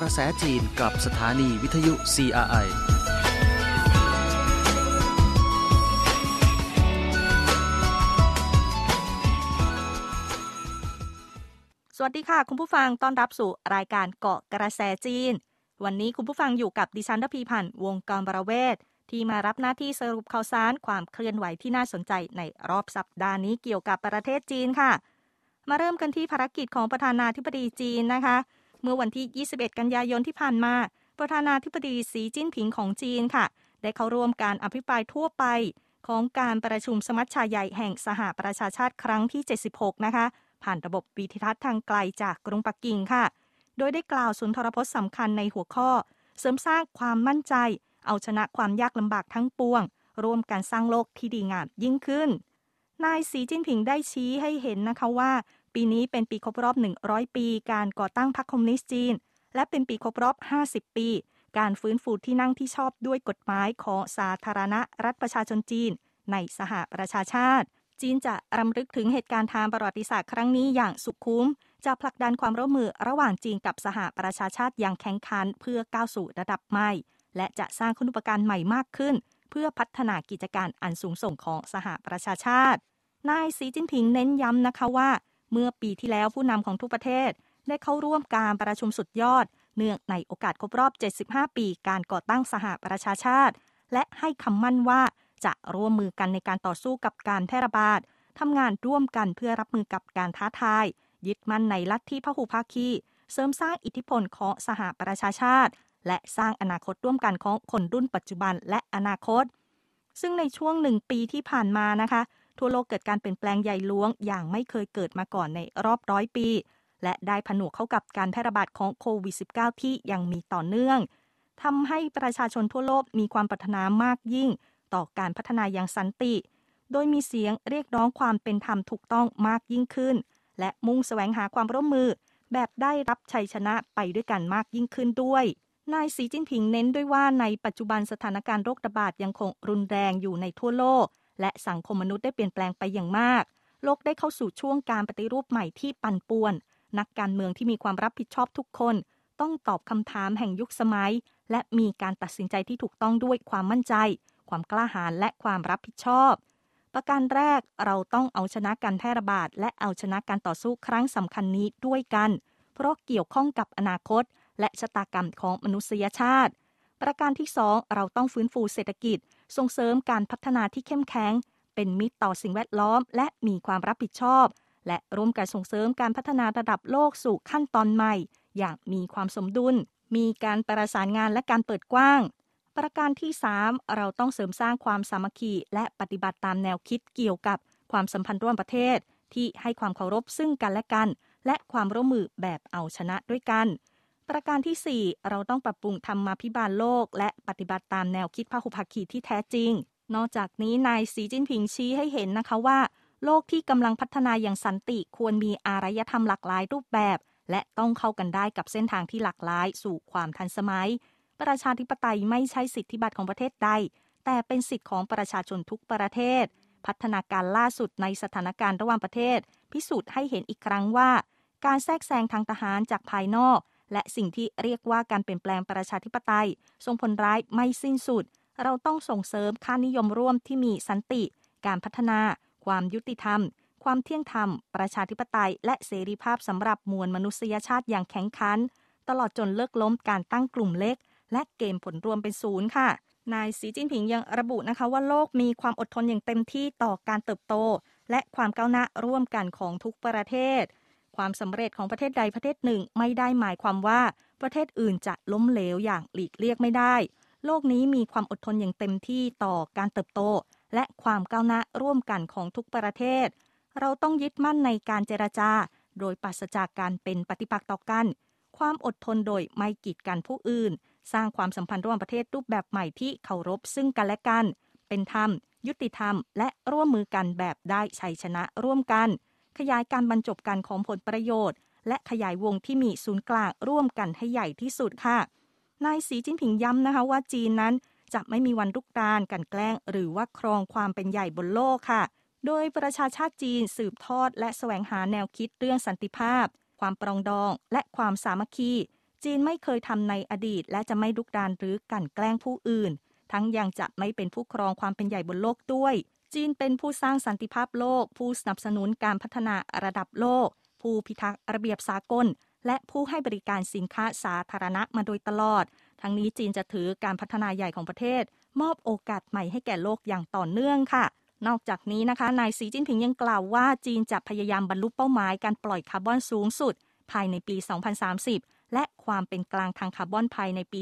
กระแสจีนกับสถานีวิทยุ CRI สวัสดีค่ะ คุณผู้ฟังต้อนรับสู่รายการเกาะกระแสจีน วันนี้คุณผู้ฟังอยู่กับดิฉันทพีพันธ์วงกรบรเวศที่มารับหน้าที่สรุปข่าวสารความเคลื่อนไหวที่น่าสนใจในรอบสัปดาห์นี้เกี่ยวกับประเทศจีนค่ะ มาเริ่มกันที่ภารกิจของประธานาธิบดีจีนนะคะ เมื่อวันที่ 21 กันยายนที่ผ่านมา ประธานาธิบดีสีจิ้นผิงของจีนค่ะ ได้เข้าร่วมการอภิปรายทั่วไป ของการประชุมสมัชชาใหญ่แห่งสหประชาชาติครั้งที่ 76 นะคะ ผ่านระบบวิทิทัศน์ทางไกลจากกรุงปักกิ่งค่ะ โดยได้กล่าวสุนทรพจน์สำคัญในหัวข้อ เสริมสร้างความมั่นใจ เอาชนะความยากลำบากทั้งปวง ร่วมกันสร้างโลกที่ดีงามยิ่งขึ้นนายสีจิ้นผิงได้ชี้ให้เห็นนะคะว่า ปีนี้เป็นปีครบรอบ 100 ปี การก่อตั้งพรรคคอมมิวนิสต์จีน และเป็นปีครบรอบ 50 ปี การฟื้นฟูที่นั่งที่ชอบด้วยกฎหมายของสาธารณรัฐประชาชนจีน ในสหประชาชาติ จีนจะรำลึกถึงเหตุการณ์ทางประวัติศาสตร์ครั้งนี้อย่างสุขุม จะผลักดันความร่วมมือระหว่างจีนกับสหประชาชาติอย่างแข็งขันเพื่อก้าวสู่ระดับใหม่ และจะสร้างคุณูปการใหม่มากขึ้น เพื่อพัฒนากิจการอันสูงส่งของสหประชาชาติ นายสีจิ้นผิงเน้นย้ำนะคะว่า เมื่อปีที่แล้วผู้นำของทุกประเทศ ได้เข้าร่วมการประชุมสุดยอด เนื่องในโอกาสครบรอบ 75 ปีการก่อตั้งสหประชาชาติ และให้คำมั่นว่าจะร่วมมือกันในการต่อสู้กับการแพร่ระบาดทำงานร่วมกันเพื่อรับมือกับการท้าทาย ยึดมั่นในลัทธิพหุภาคี เสริมสร้างอิทธิพลของสหประชาชาติ และสร้างอนาคตร่วมกันของคนรุ่นปัจจุบันและอนาคต ซึ่งในช่วงหนึ่งปีที่ผ่านมานะคะ ทั่วโลกเกิดการเปลี่ยนแปลงใหญ่หลวง อย่างไม่เคยเกิดมาก่อนในรอบร้อยปี และได้ผนวกเข้ากับการแพร่ระบาดของโควิด -19 ที่ยังมีต่อเนื่องทำให้ประชาชนทั่วโลกมีความปรารถนามากยิ่ง ต่อการพัฒนาอย่างสันติ โดยมีเสียงเรียกร้องความเป็นธรรมถูกต้องมากยิ่งขึ้น และมุ่งแสวงหาความร่วมมือ แบบได้รับชัยชนะไปด้วยกันมากยิ่งขึ้นด้วยนายสีจิ้นผิงเน้นด้วยว่าในปัจจุบันสถานการณ์โรคระบาดยังคงรุนแรงอยู่ในทั่วโลก และสังคมมนุษย์ได้เปลี่ยนแปลงไปอย่างมาก โลกได้เข้าสู่ช่วงการปฏิรูปใหม่ที่ปั่นป่วน นักการเมืองที่มีความรับผิดชอบทุกคน ต้องตอบคำถามแห่งยุคสมัย และมีการตัดสินใจที่ถูกต้องด้วยความมั่นใจ ความกล้าหาญและความรับผิดชอบ ประการแรกเราต้องเอาชนะการแพร่ระบาด และเอาชนะการต่อสู้ครั้งสำคัญนี้ด้วยกัน เพราะเกี่ยวข้องกับอนาคต และชะตากรรมของมนุษยชาติ ประการที่สองเราต้องฟื้นฟูเศรษฐกิจ ส่งเสริมการพัฒนาที่เข้มแข็ง เป็นมิตรต่อสิ่งแวดล้อม และมีความรับผิดชอบ และร่วมกันส่งเสริมการพัฒนาระดับโลกสู่ขั้นตอนใหม่ อย่างมีความสมดุล มีการประสานงานและการเปิดกว้าง ประการที่ 3 เราต้องเสริมสร้างความสามัคคี และปฏิบัติตามแนวคิดเกี่ยวกับความสัมพันธ์ร่วมประเทศ ที่ให้ความเคารพซึ่งกันและกัน และความร่วมมือแบบเอาชนะด้วยกัน ประการที่ 4 เราต้องปรับปรุงธรรมาภิบาลโลก และปฏิบัติตามแนวคิดพหุภาคีที่แท้จริง นอกจากนี้นายสีจิ้นผิงชี้ให้เห็นนะคะว่า โลกที่กำลังพัฒนาอย่างสันติควรมีอารยธรรมหลากหลายรูปแบบ และต้องเข้ากันได้กับเส้นทางที่หลากหลาย สู่ความทันสมัย ประชาธิปไตยไม่ใช่สิทธิบัตรของประเทศใด แต่เป็นสิทธิของประชาชนทุกประเทศ พัฒนาการล่าสุดในสถานการณ์ระหว่างประเทศ พิสูจน์ให้เห็นอีกครั้งว่า การแทรกแซงทางทหารจากภายนอก และสิ่งที่เรียกว่าการเปลี่ยนแปลงประชาธิปไตยส่งผลร้ายไม่สิ้นสุด เราต้องส่งเสริมค่านิยมร่วมที่มีสันติ การพัฒนา ความยุติธรรม ความเที่ยงธรรม ประชาธิปไตย และเสรีภาพสำหรับมวลมนุษยชาติอย่างแข็งขัน ตลอดจนเลิกล้มการตั้งกลุ่มเล็ก และเกมผลรวมเป็นศูนย์ค่ะนายสีจิ้นผิงยังระบุนะคะว่าโลกมีความอดทนอย่างเต็มที่ต่อการเติบโต และความก้าวหน้าร่วมกันของทุกประเทศ ความสำเร็จของประเทศใดประเทศหนึ่ง ไม่ได้หมายความว่า ประเทศอื่นจะล้มเหลวอย่างหลีกเลี่ยงไม่ได้ โลกนี้มีความอดทนอย่างเต็มที่ต่อการเติบโต และความก้าวหน้าร่วมกันของทุกประเทศ เราต้องยึดมั่นในการเจรจา โดยปราศจากการเป็นปฏิปักษ์ต่อกัน ความอดทนโดยไม่กีดกันผู้อื่น สร้างความสัมพันธ์ระหว่างประเทศรูปแบบใหม่ที่เคารพซึ่งกันและกัน เป็นธรรม ยุติธรรม และร่วมมือกันแบบได้ชัยชนะร่วมกัน ขยายการบรรจบกันของผลประโยชน์ และขยายวงที่มีศูนย์กลางร่วมกันให้ใหญ่ที่สุดค่ะ นายสีจิ้นผิงย้ำนะคะว่าจีนนั้นจะไม่มีวันลุกรานกันแกล้ง หรือว่าครองความเป็นใหญ่บนโลกค่ะ โดยประชาชาติจีนสืบทอด และแสวงหาแนวคิดเรื่องสันติภาพ ความปรองดอง และความสามัคคี จีนไม่เคยทำในอดีต และจะไม่ลุกดานหรือกันแกล้งผู้อื่น ทั้งยังจะไม่เป็นผู้ครองความเป็นใหญ่บนโลกด้วย จีนเป็นผู้สร้างสันติภาพโลก ผู้สนับสนุนการพัฒนาระดับโลก ผู้พิทักษ์ระเบียบสากล และผู้ให้บริการสินค้าสาธารณะมาโดยตลอด ทั้งนี้จีนจะถือการพัฒนาใหญ่ของประเทศ มอบโอกาสใหม่ให้แก่โลกอย่างต่อเนื่องค่ะ นอกจากนี้นะคะ นายสีจิ้นผิงยังกล่าวว่า จีนจะพยายามบรรลุเป้าหมายการปล่อยคาร์บอนสูงสุด ภายในปี 2030 และความเป็นกลางทางคาร์บอนภายในปี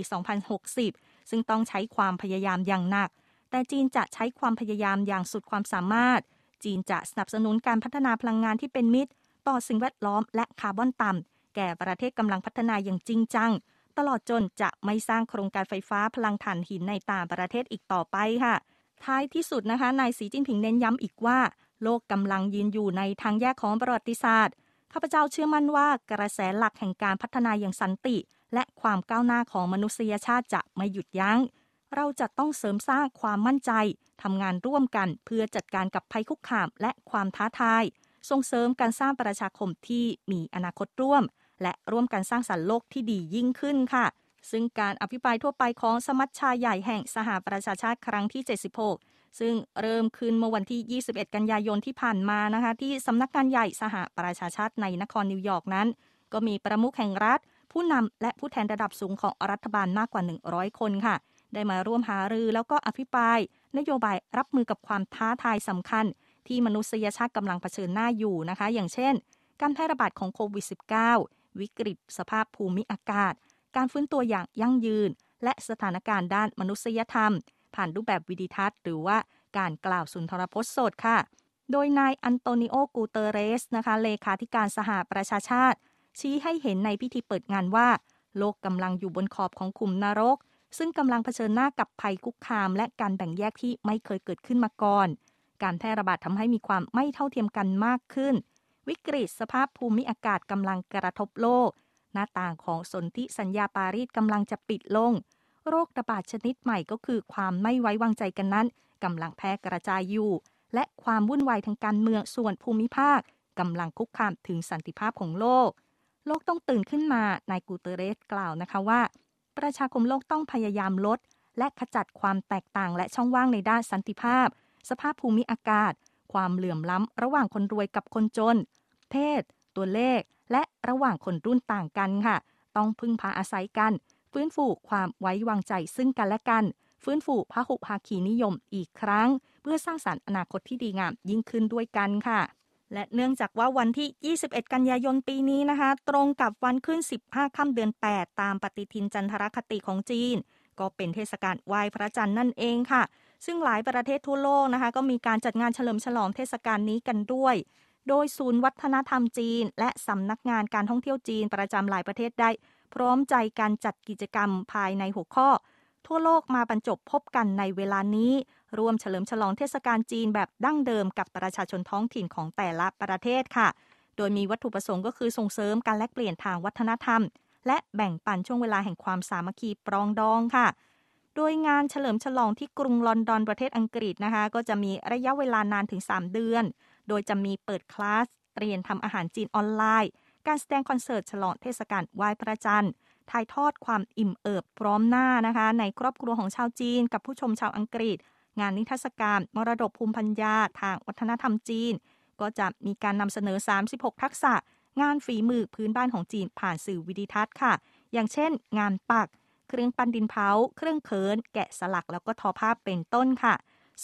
2060 ซึ่งต้องใช้ความพยายามอย่างหนัก แต่จีนจะใช้ความพยายามอย่างสุดความสามารถ จีนจะสนับสนุนการพัฒนาพลังงานที่เป็นมิตร ต่อสิ่งแวดล้อมและคาร์บอนต่ำแก่ประเทศกำลังพัฒนาอย่างจริงจัง ตลอดจนจะไม่สร้างโครงการไฟฟ้าพลังถ่านหินในต่างประเทศอีกต่อไปค่ะ ท้ายที่สุดนะคะนายสีจิ้นผิงเน้นย้ำอีกว่า โลกกำลังยืนอยู่ในทางแยกของประวัติศาสตร์ข้าพเจ้าเชื่อมั่นว่ากระแสหลักแห่งการพัฒนาอย่างสันติ และความก้าวหน้าของมนุษยชาติจะไม่หยุดยัง้ง เราจะต้องเสริมสร้างความมั่นใจทำงานร่วมกันเพื่อจัดการกับภัยคุกคามและความท้าทาย ส่งเสริมการสร้างประชาคมที่มีอนาคตร่วม และร่วมกันสร้างสรรค์โลกที่ดียิ่งขึ้นค่ะ ซึ่งการอภิปรายทั่วไปของสมัชชาใหญ่แห่งสหประชาชาติครั้งที่ 76 ซึ่งเริ่มขึ้นเมื่อวันที่ 21 กันยายนที่ผ่านมานะคะ ที่สำนักงานใหญ่สหประชาชาติในนครนิวยอร์กนั้น ก็มีประมุขแห่งรัฐ ผู้นำและผู้แทนระดับสูงของรัฐบาลมากกว่า 100 คนค่ะ ได้มาร่วมหารือแล้วก็อภิปราย นโยบายรับมือกับความท้าทายสำคัญ ที่มนุษยชาติกำลังเผชิญหน้าอยู่นะคะ อย่างเช่น การแพร่ระบาดของโควิด -19 วิกฤตสภาพภูมิอากาศ การฟื้นตัวอย่างยั่งยืน และสถานการณ์ด้านมนุษยธรรม ผ่านรูปแบบวิดีทัศน์ หรือว่าการกล่าวสุนทรพจน์สดค่ะ โดยนายอันโตนิโอ กูเตเรสนะคะเลขาธิการสหประชาชาติ ชี้ให้เห็นในพิธีเปิดงานว่า โลกกำลังอยู่บนขอบของขุมนรก ซึ่งกำลังเผชิญหน้ากับภัยคุกคาม และการแบ่งแยกที่ไม่เคยเกิดขึ้นมาก่อน การแพร่ระบาดทำให้มีความไม่เท่าเทียมกันมากขึ้น วิกฤตสภาพภูมิอากาศกำลังกระทบโลก หน้าต่างของสนธิสัญญาปารีสกำลังจะปิดลง โรคระบาดชนิดใหม่ก็คือความไม่ไว้วางใจกันนั้นกำลังแพร่กระจายอยู่ และความวุ่นวายทางการเมืองส่วนภูมิภาคกำลังคุกคามถึงสันติภาพของโลก โลกต้องตื่นขึ้นมานายกูเตเรสกล่าวนะคะว่า ประชาคมโลกต้องพยายามลด และขจัดความแตกต่างและช่องว่างในด้านสันติภาพ สภาพภูมิอากาศ ความเหลื่อมล้ำ ระหว่างคนรวยกับคนจน เพศ ตัวเลข และระหว่างคนรุ่นต่างกันค่ะ ต้องพึ่งพาอาศัยกัน ฟื้นฟูความไว้วางใจซึ่งกันและกัน ฟื้นฟูพหุภาคีนิยมอีกครั้ง เพื่อสร้างสารรค์อนาคตที่ดีงามยิ่งขึ้นด้วยกันค่ะ และเนื่องจากว่าวันที่ 21 กันยายนปีนี้นะคะ ตรงกับวันขึ้น 15 ค่ำเดือน 8 ตามปฏิทินจันทรคติของจีน ก็เป็นเทศกาลไหว้พระจันทร์นั่นเองค่ะ ซึ่งหลายประเทศทั่วโลกนะคะ ก็มีการจัดงานเฉลิมฉลองเทศกาลนี้กันด้วย โดยศูนย์วัฒนธรรมจีน และสำนักงานการท่องเที่ยวจีนประจำหลายประเทศได้ พร้อมใจการจัดกิจกรรมภายในหัวข้อ ทั่วโลกมาบรรจบพบกันในเวลานี้ ร่วมเฉลิมฉลองเทศกาลจีนแบบดั้งเดิมกับประชาชนท้องถิ่นของแต่ละประเทศค่ะ โดยมีวัตถุประสงค์ก็คือส่งเสริมการแลกเปลี่ยนทางวัฒนธรรม และแบ่งปันช่วงเวลาแห่งความสามัคคีปรองดองค่ะ โดยงานเฉลิมฉลองที่กรุงลอนดอนประเทศอังกฤษนะคะ ก็จะมีระยะเวลานานถึง 3 เดือน โดยจะมีเปิดคลาสเรียนทำอาหารจีนออนไลน์ การแสดงคอนเสิร์ตฉลองเทศกาลไหว้พระจันทร์ถ่ายทอดความอิ่มเอิบพร้อมหน้านะคะ ในครอบครัวของชาวจีนกับผู้ชมชาวอังกฤษ งานนิทรรศการมรดกภูมิปัญญาทางวัฒนธรรมจีน ก็จะมีการนำเสนอ 36 ทักษะ งานฝีมือพื้นบ้านของจีนผ่านสื่อวิดีทัศน์ค่ะ อย่างเช่น งานปัก เครื่องปั้นดินเผา เครื่องเขิน แกะสลักแล้วก็ทอภาเป็นต้นค่ะ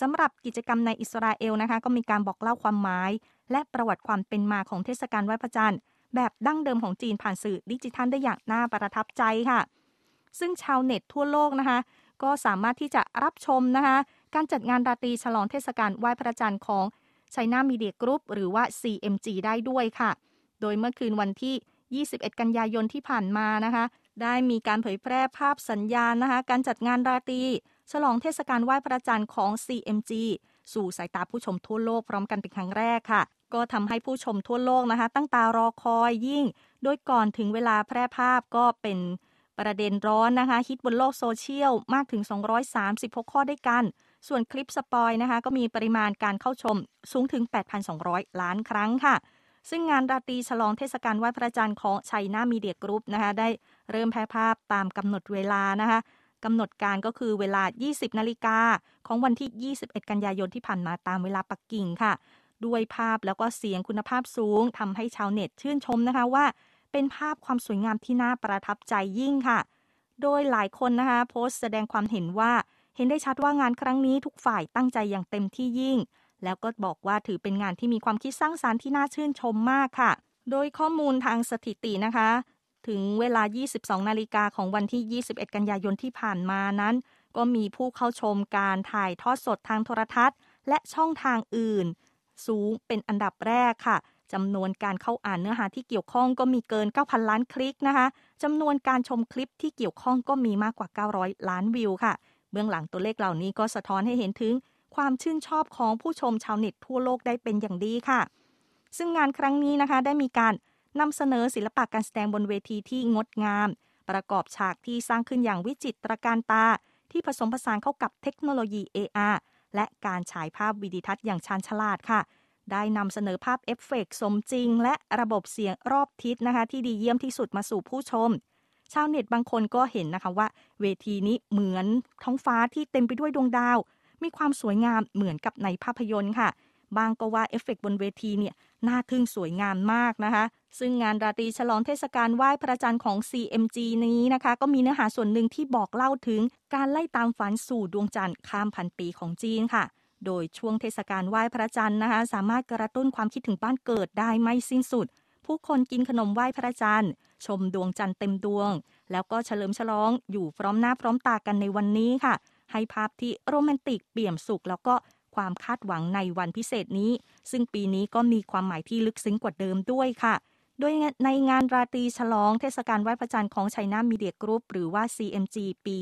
สำหรับกิจกรรมในอิสราเอลนะคะ ก็มีการบอกเล่าความหมาย และประวัติความเป็นมาของเทศกาลไหว้พระจันทร์แบบดั้งเดิมของจีนผ่านสื่อดิจิทัลได้อย่างน่าประทับใจค่ะ ซึ่งชาวเน็ตทั่วโลกนะคะ ก็สามารถที่จะรับชมนะคะ การจัดงานราตรีฉลองเทศกาลไหว้พระจันทร์ของ China Media Group หรือว่า CMG ได้ด้วยค่ะ โดยเมื่อคืนวันที่ 21 กันยายนที่ผ่านมานะคะ ได้มีการเผยแพร่ภาพสัญญาณนะคะ การจัดงานราตรีฉลองเทศกาลไหว้พระจันทร์ของ CMG สู่สายตาผู้ชมทั่วโลกพร้อมกันเป็นครั้งแรกค่ะ ก็ทำให้ผู้ชมทั่วโลกนะคะ ตั้งตารอคอยยิ่ง โดยก่อนถึงเวลาแพร่ภาพก็เป็นประเด็นร้อนนะคะ ฮิตบนโลกโซเชียลมากถึง 236 ข้อด้วยกัน ส่วนคลิปสปอยนะคะ ก็มีปริมาณการเข้าชมสูงถึง 8,200 ล้านครั้งค่ะ ซึ่งงานราตรีฉลองเทศกาลไหว้พระจันทร์ของชัยนามีเดียกรุ๊ปนะคะ ได้เริ่มแพร่ภาพตามกำหนดเวลานะคะกำหนดการก็คือเวลา 20 นาฬิกาของวันที่ 21 กันยายนที่ผ่านมาตามเวลาปักกิ่งค่ะ ด้วยภาพแล้วก็เสียงคุณภาพสูงทำให้ชาวเน็ตชื่นชมนะคะว่า เป็นภาพความสวยงามที่น่าประทับใจยิ่งค่ะ โดยหลายคนนะคะโพสต์แสดงความเห็นว่า เห็นได้ชัดว่างานครั้งนี้ทุกฝ่ายตั้งใจอย่างเต็มที่ยิ่ง แล้วก็บอกว่าถือเป็นงานที่มีความคิดสร้างสารรค์ที่น่าชื่นชมมากค่ะ โดยข้อมูลทางสถิตินะคะ ถึงเวลา 22 นาฬิกาของวันที่ 21 กันยายนที่ผ่านมานั้น ก็มีผู้เข้าชมการถ่ายทอดสดทางโทรทัศน์ และช่องทางอื่น สูงเป็นอันดับแรกค่ะจำนวนการเข้าอ่านเนื้อหาที่เกี่ยวข้องก็มีเกิน 9,000 ล้านคลิกนะคะจำนวนการชมคลิปที่เกี่ยวข้องก็มีมากกว่า 900 ล้านวิวค่ะ เบื้องหลังตัวเลขเหล่านี้ก็สะท้อนให้เห็นถึงความชื่นชอบของผู้ชมชาวเน็ตทั่วโลกได้เป็นอย่างดีค่ะ ซึ่งงานครั้งนี้นะคะได้มีการนำเสนอศิลปะการแสดงบนเวทีที่งดงาม ประกอบฉากที่สร้างขึ้นอย่างวิจิตรการตา ที่ผสมผสานเข้ากับเทคโนโลยี AR และการฉายภาพวีดิทัศน์อย่างชาญฉลาดค่ะ ได้นำเสนอภาพเอฟเฟกต์สมจริง และระบบเสียงรอบทิศนะคะ ที่ดีเยี่ยมที่สุดมาสู่ผู้ชม ชาวเน็ตบางคนก็เห็นนะคะว่า เวทีนี้เหมือนท้องฟ้าที่เต็มไปด้วยดวงดาว มีความสวยงามเหมือนกับในภาพยนตร์ค่ะ บางก็ว่าเอฟเฟกบนเวทีเนี่ยน่าทึ่งสวยงามมากนะคะ ซึ่งงานราตรีฉลองเทศกาลไหว้พระจันทร์ของ CMG นี้นะคะ ก็มีเนื้อหาส่วนหนึ่งที่บอกเล่าถึงการไล่ตามฝันสู่ดวงจันทร์ข้ามพันปีของจีนค่ะ โดยช่วงเทศกาลไหว้พระจันทร์นะคะ สามารถกระตุ้นความคิดถึงบ้านเกิดได้ไม่สิ้นสุด ผู้คนกินขนมไหว้พระจันทร์ ชมดวงจันทร์เต็มดวง แล้วก็เฉลิมฉลองอยู่พร้อมหน้าพร้อมตากันในวันนี้ค่ะ ให้ภาพที่โรแมนติกเปี่ยมสุข แล้วก็ความคาดหวังในวันพิเศษนี้ ซึ่งปีนี้ก็มีความหมายที่ลึกซึ้งกว่าเดิมด้วยค่ะโดยในงานราตรีฉลองเทศกาลไหว้พระจันทร์ของไชน่ามีเดียกรุ๊ปหรือว่า CMG ปี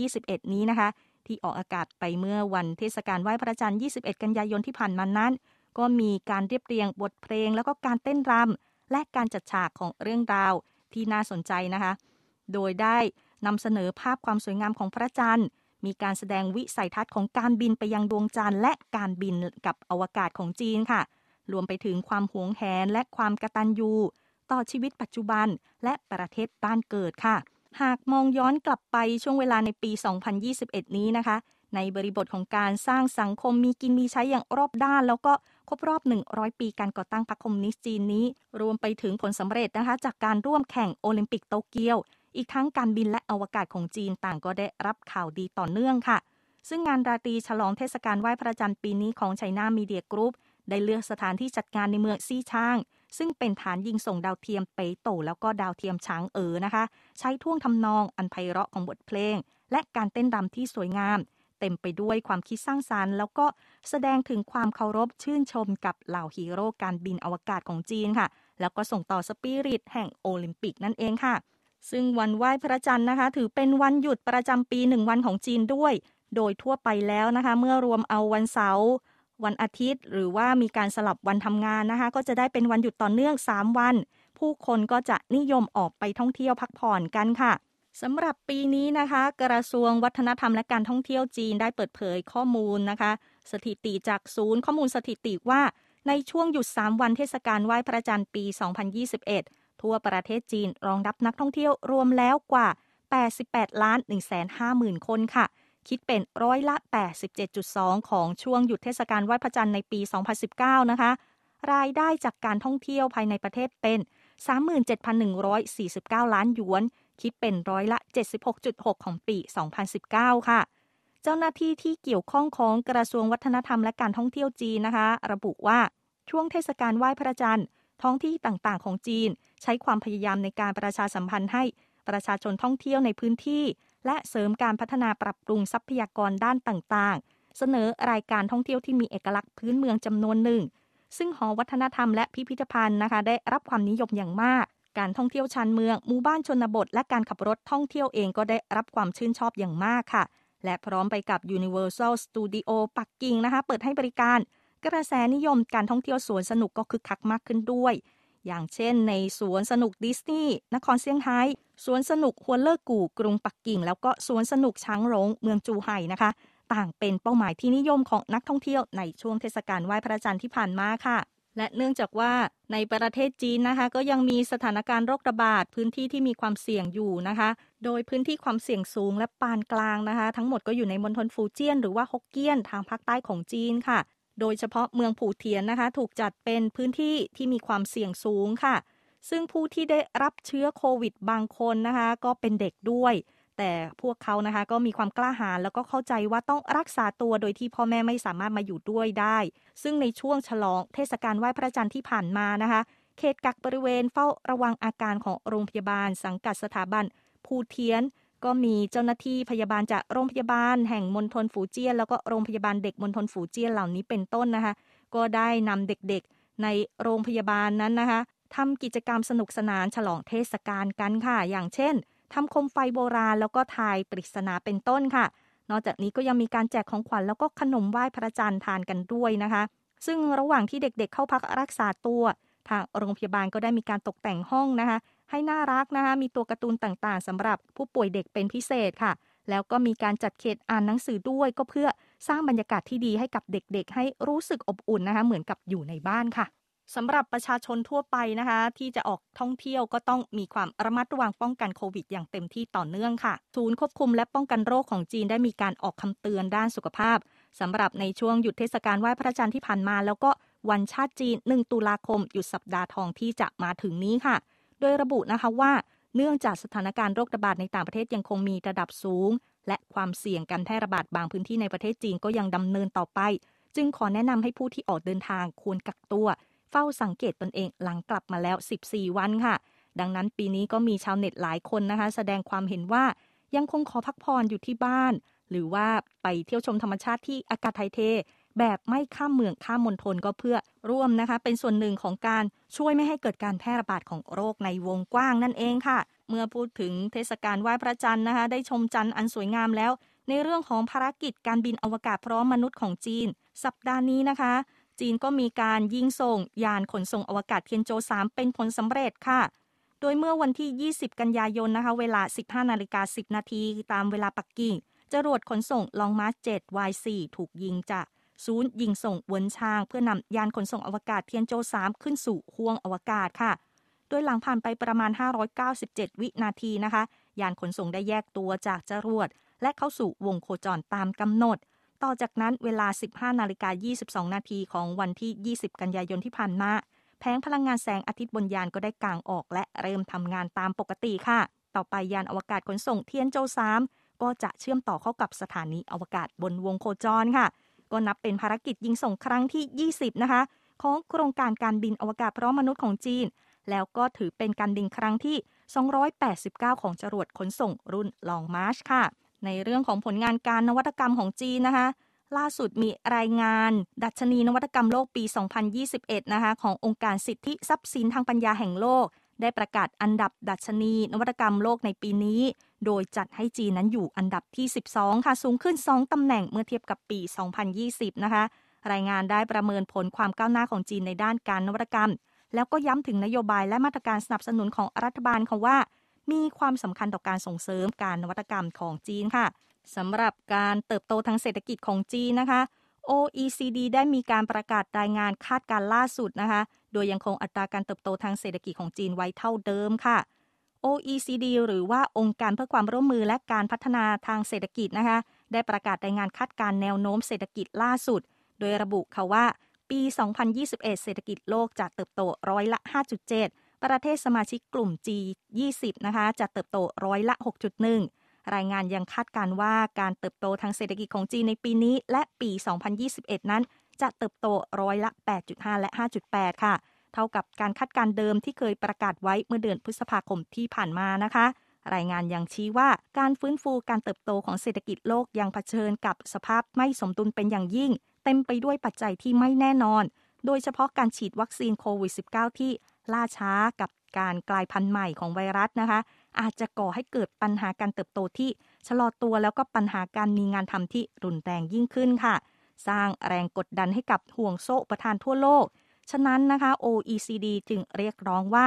2021 นี้นะคะ ที่ออกอากาศไปเมื่อวันเทศกาลไหว้พระจันทร์ 21 กันยายนที่ผ่านมานั้น ก็มีการเรียบเรียงบทเพลงแล้วก็การเต้นรำและการจัดฉากของเรื่องราว ที่น่าสนใจนะคะ โดยได้นำเสนอภาพความสวยงามของพระจันทร์ มีการแสดงวิสัยทัศน์ของการบินไปยังดวงจันทร์และการบินกับอวกาศของจีนค่ะ รวมไปถึงความหวงแหนและความกระตัญญูต่อชีวิตปัจจุบันและประเทศบ้านเกิดค่ะ หากมองย้อนกลับไปช่วงเวลาในปี 2021 นี้นะคะ ในบริบทของการสร้างสังคมมีกินมีใช้อย่างรอบด้าน แล้วก็ ครบรอบ 100 ปีการก่อตั้งพรรคคอมมิวนิสต์จีนนี้ รวมไปถึงผลสำเร็จนะคะ จากการร่วมแข่งโอลิมปิกโตเกียว อีกทั้งการบินและอวกาศของจีนต่างก็ได้รับข่าวดีต่อเนื่องค่ะ ซึ่งงานราตรีฉลองเทศกาลไหว้พระจันทร์ปีนี้ของ China Media Group ได้เลือกสถานที่จัดงานในเมืองซีชางซึ่งเป็นฐานยิงส่งดาวเทียมเป่ยโต่วแล้วก็ดาวเทียมฉางเอ๋อนะคะ ใช้ท่วงทำนองอันไพเราะของบทเพลง และการเต้นรำที่สวยงาม เต็มไปด้วยความคิดสร้างสรรค์ แล้วก็แสดงถึงความเคารพชื่นชมกับเหล่าฮีโร่การบินอวกาศของจีนค่ะ แล้วก็ส่งต่อสปิริตแห่งโอลิมปิกนั่นเองค่ะ ซึ่งวันไหว้พระจันทร์นะคะ ถือเป็นวันหยุดประจำปีหนึ่งวันของจีนด้วย โดยทั่วไปแล้วนะคะ เมื่อรวมเอาวันเสาร์วันอาทิตย์ หรือว่ามีการสลับวันทำงานนะคะ ก็จะได้เป็นวันหยุดต่อเนื่อง 3 วัน ผู้คนก็จะนิยมออกไปท่องเที่ยวพักผ่อนกันค่ะ สำหรับปีนี้นะคะ กระทรวงวัฒนธรรมและการท่องเที่ยวจีนได้เปิดเผยข้อมูลนะคะ สถิติจากศูนย์ข้อมูลสถิติว่า ในช่วงหยุด 3 วันเทศกาลไหว้พระจันทร์ปี 2021 ทั่วประเทศจีนรองรับนักท่องเที่ยวรวมแล้วกว่า 88 ล้าน 1 5 0 0 0 0 คนค่ะ คิดเป็นร้อยละ 87.2 ของช่วงหยุดเทศกาลไหว้พระจันทร์ในปี 2019 นะคะ รายได้จากการท่องเที่ยวภายในประเทศเป็น 37,149 ล้านหยวน คิดเป็นร้อยละ 76.6 ของปี 2019 ค่ะ เจ้าหน้าที่ที่เกี่ยวข้องของกระทรวงวัฒนธรรมและการท่องเที่ยวจีนนะคะ ระบุว่าช่วงเทศกาลไหว้พระจันทร์ ท้องที่ต่างๆ ของจีน ใช้ความพยายามในการประชาสัมพันธ์ให้ประชาชนท่องเที่ยวในพื้นที่ และเสริมการพัฒนาปรับปรุงทรัพยากรด้านต่างๆ เสนอรายการท่องเที่ยวที่มีเอกลักษณ์พื้นเมืองจำนวนหนึ่ง ซึ่งหอวัฒนธรรมและพิพิธภัณฑ์นะคะ ได้รับความนิยมอย่างมาก การท่องเที่ยวชานเมืองหมู่บ้านชนบท และการขับรถท่องเที่ยวเองก็ได้รับความชื่นชอบอย่างมากค่ะ และพร้อมไปกับ Universal Studio ปักกิ่งนะคะ เปิดให้บริการ กระแสนิยมการท่องเที่ยวสวนสนุกก็คึกคักมากขึ้นด้วย อย่างเช่น ในสวนสนุกดิสนีย์นครเซี่ยงไฮ้สวนสนุกฮัวเลอร์กู่กรุงปักกิ่ง แล้วก็สวนสนุกช้างหลงเมืองจูไห่นะคะ ต่างเป็นเป้าหมายที่นิยมของนักท่องเที่ยวในช่วงเทศกาลไหว้พระจันทร์ที่ผ่านมาค่ะ และเนื่องจากว่าในประเทศจีนนะคะ ก็ยังมีสถานการณ์โรคระบาดพื้นที่ที่มีความเสี่ยงอยู่นะคะ โดยพื้นที่ความเสี่ยงสูงและปานกลางนะคะ ทั้งหมดก็อยู่ในมณฑลฟูเจียน หรือว่าฮกเกี้ยนทางภาคใต้ของจีนค่ะ โดยเฉพาะเมืองผู่เทียนนะคะ ถูกจัดเป็นพื้นที่ที่มีความเสี่ยงสูงค่ะ ซึ่งผู้ที่ได้รับเชื้อโควิดบางคนนะคะ ก็เป็นเด็กด้วย แต่พวกเขานะคะก็มีความกล้าหาญแล้วก็เข้าใจว่าต้องรักษาตัวโดยที่พ่อแม่ไม่สามารถมาอยู่ด้วยได้ ซึ่งในช่วงฉลองเทศกาลไหว้พระจันทร์ที่ผ่านมานะคะเขตกักบริเวณเฝ้าระวังอาการของโรงพยาบาล สังกัดสถาบันภูเทียน ก็มีเจ้าหน้าที่พยาบาลจากโรงพยาบาล แห่งมณฑลฝูเจี้ยน แล้วก็โรงพยาบาลเด็กมณฑลฝูเจี้ยนเหล่านี้เป็นต้นนะคะ ก็ได้นำเด็กๆในโรงพยาบาลนั้นนะคะทำกิจกรรมสนุกสนานฉลองเทศกาลกันค่ะ อย่างเช่น ทำโคมไฟโบราณ แล้วก็ทายปริศนาเป็นต้นค่ะ นอกจากนี้ก็ยังมีการแจกของขวัญแล้วก็ขนมไหว้พระจันทร์ทานกันด้วยนะคะ ซึ่งระหว่างที่เด็กๆเข้าพักรักษาตัว ทางโรงพยาบาลก็ได้มีการตกแต่งห้องนะคะ ให้น่ารักนะคะ มีตัวการ์ตูนต่างๆสำหรับผู้ป่วยเด็กเป็นพิเศษค่ะ แล้วก็มีการจัดเขตอ่านหนังสือด้วยก็เพื่อสร้างบรรยากาศที่ดีให้กับเด็กๆ ให้รู้สึกอบอุ่นนะคะ เหมือนกับอยู่ในบ้านค่ะ สำหรับประชาชนทั่วไปนะคะ ที่จะออกท่องเที่ยวก็ต้องมีความระมัดระวังป้องกันโควิด อย่างเต็มที่ต่อเนื่องค่ะ ศูนย์ควบคุมและป้องกันโรคของจีนได้มีการออกคำเตือนด้านสุขภาพสำหรับในช่วงหยุดเทศกาลไหว้พระจันทร์ที่ผ่านมา แล้วก็วันชาติจีน 1 ตุลาคม หยุดสัปดาห์ทองที่จะมาถึงนี้ค่ะ โดยระบุนะคะว่า เนื่องจากสถานการณ์โรคระบาดในต่างประเทศยังคงมีระดับสูง และความเสี่ยงการแพร่ระบาดบางพื้นที่ในประเทศจีนก็ยังดำเนินต่อไป จึงขอแนะนำให้ผู้ที่ออกเดินทางควรกักตัว เฝ้าสังเกตตนเองหลังกลับมาแล้ว 14 วันค่ะ ดังนั้นปีนี้ก็มีชาวเน็ตหลายคนนะคะ แสดงความเห็นว่ายังคงขอพักผ่อนอยู่ที่บ้าน หรือว่าไปเที่ยวชมธรรมชาติที่อากาศไทยเท แบบไม่ข้ามเมืองข้ามมณฑลก็เพื่อร่วมนะคะ เป็นส่วนหนึ่งของการช่วยไม่ให้เกิดการแพร่ระบาดของโรคในวงกว้างนั่นเองค่ะ เมื่อพูดถึงเทศกาลไหว้พระจันทร์นะคะ ได้ชมจันทร์อันสวยงามแล้ว ในเรื่องของภารกิจการบินอวกาศพร้อมมนุษย์ของจีน สัปดาห์นี้นะคะ จีนก็มีการยิงส่งยานขนส่งอวกาศเทียนโจ 3 เป็นผลสำเร็จค่ะ โดยเมื่อวันที่ 20 กันยายนนะคะ เวลา 15 นาฬิกา 10 นาทีตามเวลาปักกิ่งจรวดขนส่งลองมาร์ช7 Y4 ถูกยิงจากศูนย์ยิงส่งเวินชาง เพื่อนำยานขนส่งอวกาศเทียนโจ 3 ขึ้นสู่ห้วงอวกาศค่ะ โดยหลังผ่านไปประมาณ 597 วินาทีนะคะ ยานขนส่งได้แยกตัวจากจรวด และเข้าสู่วงโคจรตามกำหนด ต่อจากนั้นเวลา 15นาฬิกา22 นาทีของวันที่ 20 กันยายนที่ผ่านมาแผงพลังงานแสงอาทิตย์บนยานก็ได้กางออกและเริ่มทำงานตามปกติค่ะ ต่อไปยานอวกาศขนส่งเทียนโจ3ก็จะเชื่อมต่อเข้ากับสถานีอวกาศบนวงโคจรค่ะ ก็นับเป็นภารกิจยิงส่งครั้งที่ 20 นะคะ ของโครงการการบินอวกาศพร้อมมนุษย์ของจีน แล้วก็ถือเป็นการบินครั้งที่ 289 ของจรวดขนส่งรุ่นลองมาร์ชค่ะ ในเรื่องของผลงานการนวัตกรรมของจีนนะคะ ล่าสุดมีรายงาน ดัชนีนวัตกรรมโลกปี 2021 นะคะขององค์การสิทธิทรัพย์สินทางปัญญาแห่งโลก ได้ประกาศอันดับดัชนีนวัตกรรมโลกในปีนี้ โดยจัดให้จีนนั้นอยู่อันดับที่ 12 ค่ะ สูงขึ้น 2 ตำแหน่งเมื่อเทียบกับปี 2020 นะคะ รายงานได้ประเมินผลความก้าวหน้าของจีนในด้านการนวัตกรรม แล้วก็ย้ำถึงนโยบายและมาตรการสนับสนุนของรัฐบาลค่ะว่า มีความสำคัญต่อการส่งเสริมการนวัตกรรมของจีนค่ะสำหรับการเติบโตทางเศรษฐกิจของจีนนะคะ OECD ได้มีการประกาศรายงานคาดการล่าสุดนะคะ โดยยังคงอัตราการเติบโตทางเศรษฐกิจของจีนไว้เท่าเดิมค่ะ OECD หรือว่าองค์การเพื่อความร่วมมือและการพัฒนาทางเศรษฐกิจนะคะ ได้ประกาศรายงานคาดการแนวโน้มเศรษฐกิจล่าสุด โดยระบุค่ะว่า ปี 2021 เศรษฐกิจโลกจะเติบโตร้อยละ 5.7 ประเทศสมาชิกกลุ่ม G20 นะคะจะเติบโตร้อยละ 6.1 รายงานยังคาดการว่าการเติบโตทางเศรษฐกิจของจีนในปีนี้ และปี 2021 นั้น จะเติบโตร้อยละ 8.5 และ 5.8 ค่ะ เท่ากับการคาดการเดิมที่เคยประกาศไว้เมื่อเดือนพฤษภาคมที่ผ่านมานะคะ รายงานยังชี้ว่าการฟื้นฟูการเติบโตของเศรษฐกิจโลกยังเผชิญกับสภาพไม่สมดุลเป็นอย่างยิ่ง เต็มไปด้วยปัจจัยที่ไม่แน่นอน โดยเฉพาะการฉีดวัคซีนโควิด -19 ที่ล่าช้ากับการกลายพันธุ์ใหม่ของไวรัสนะคะ อาจจะก่อให้เกิดปัญหาการเติบโตที่ชะลอตัวแล้วก็ปัญหาการมีงานทำที่รุนแรงยิ่งขึ้นค่ะ สร้างแรงกดดันให้กับห่วงโซ่ประทานทั่วโลก ฉะนั้นนะคะ OECD จึงเรียกร้องว่า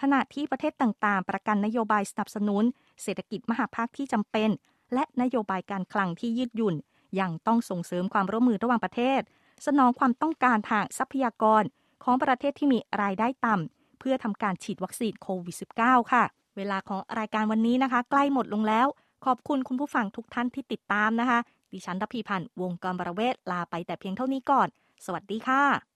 ขณะที่ประเทศต่างๆ ประกันนโยบายสนับสนุน เศรษฐกิจมหาภาคที่จำเป็น และนโยบายการคลังที่ยืดหยุ่นยังต้องส่งเสริมความร่วมมือระหว่างประเทศ สนองความต้องการทางทรัพยากรของประเทศที่มีรายได้ต่ำเพื่อทำการฉีดวัคซีนโควิด -19 ค่ะ เวลาของรายการวันนี้นะคะ ใกล้หมดลงแล้ว ขอบคุณคุณผู้ฟังทุกท่านที่ติดตามนะคะ ดิฉันรพีพันธ์วงกรบรเวศลาไปแต่เพียงเท่านี้ก่อน สวัสดีค่ะ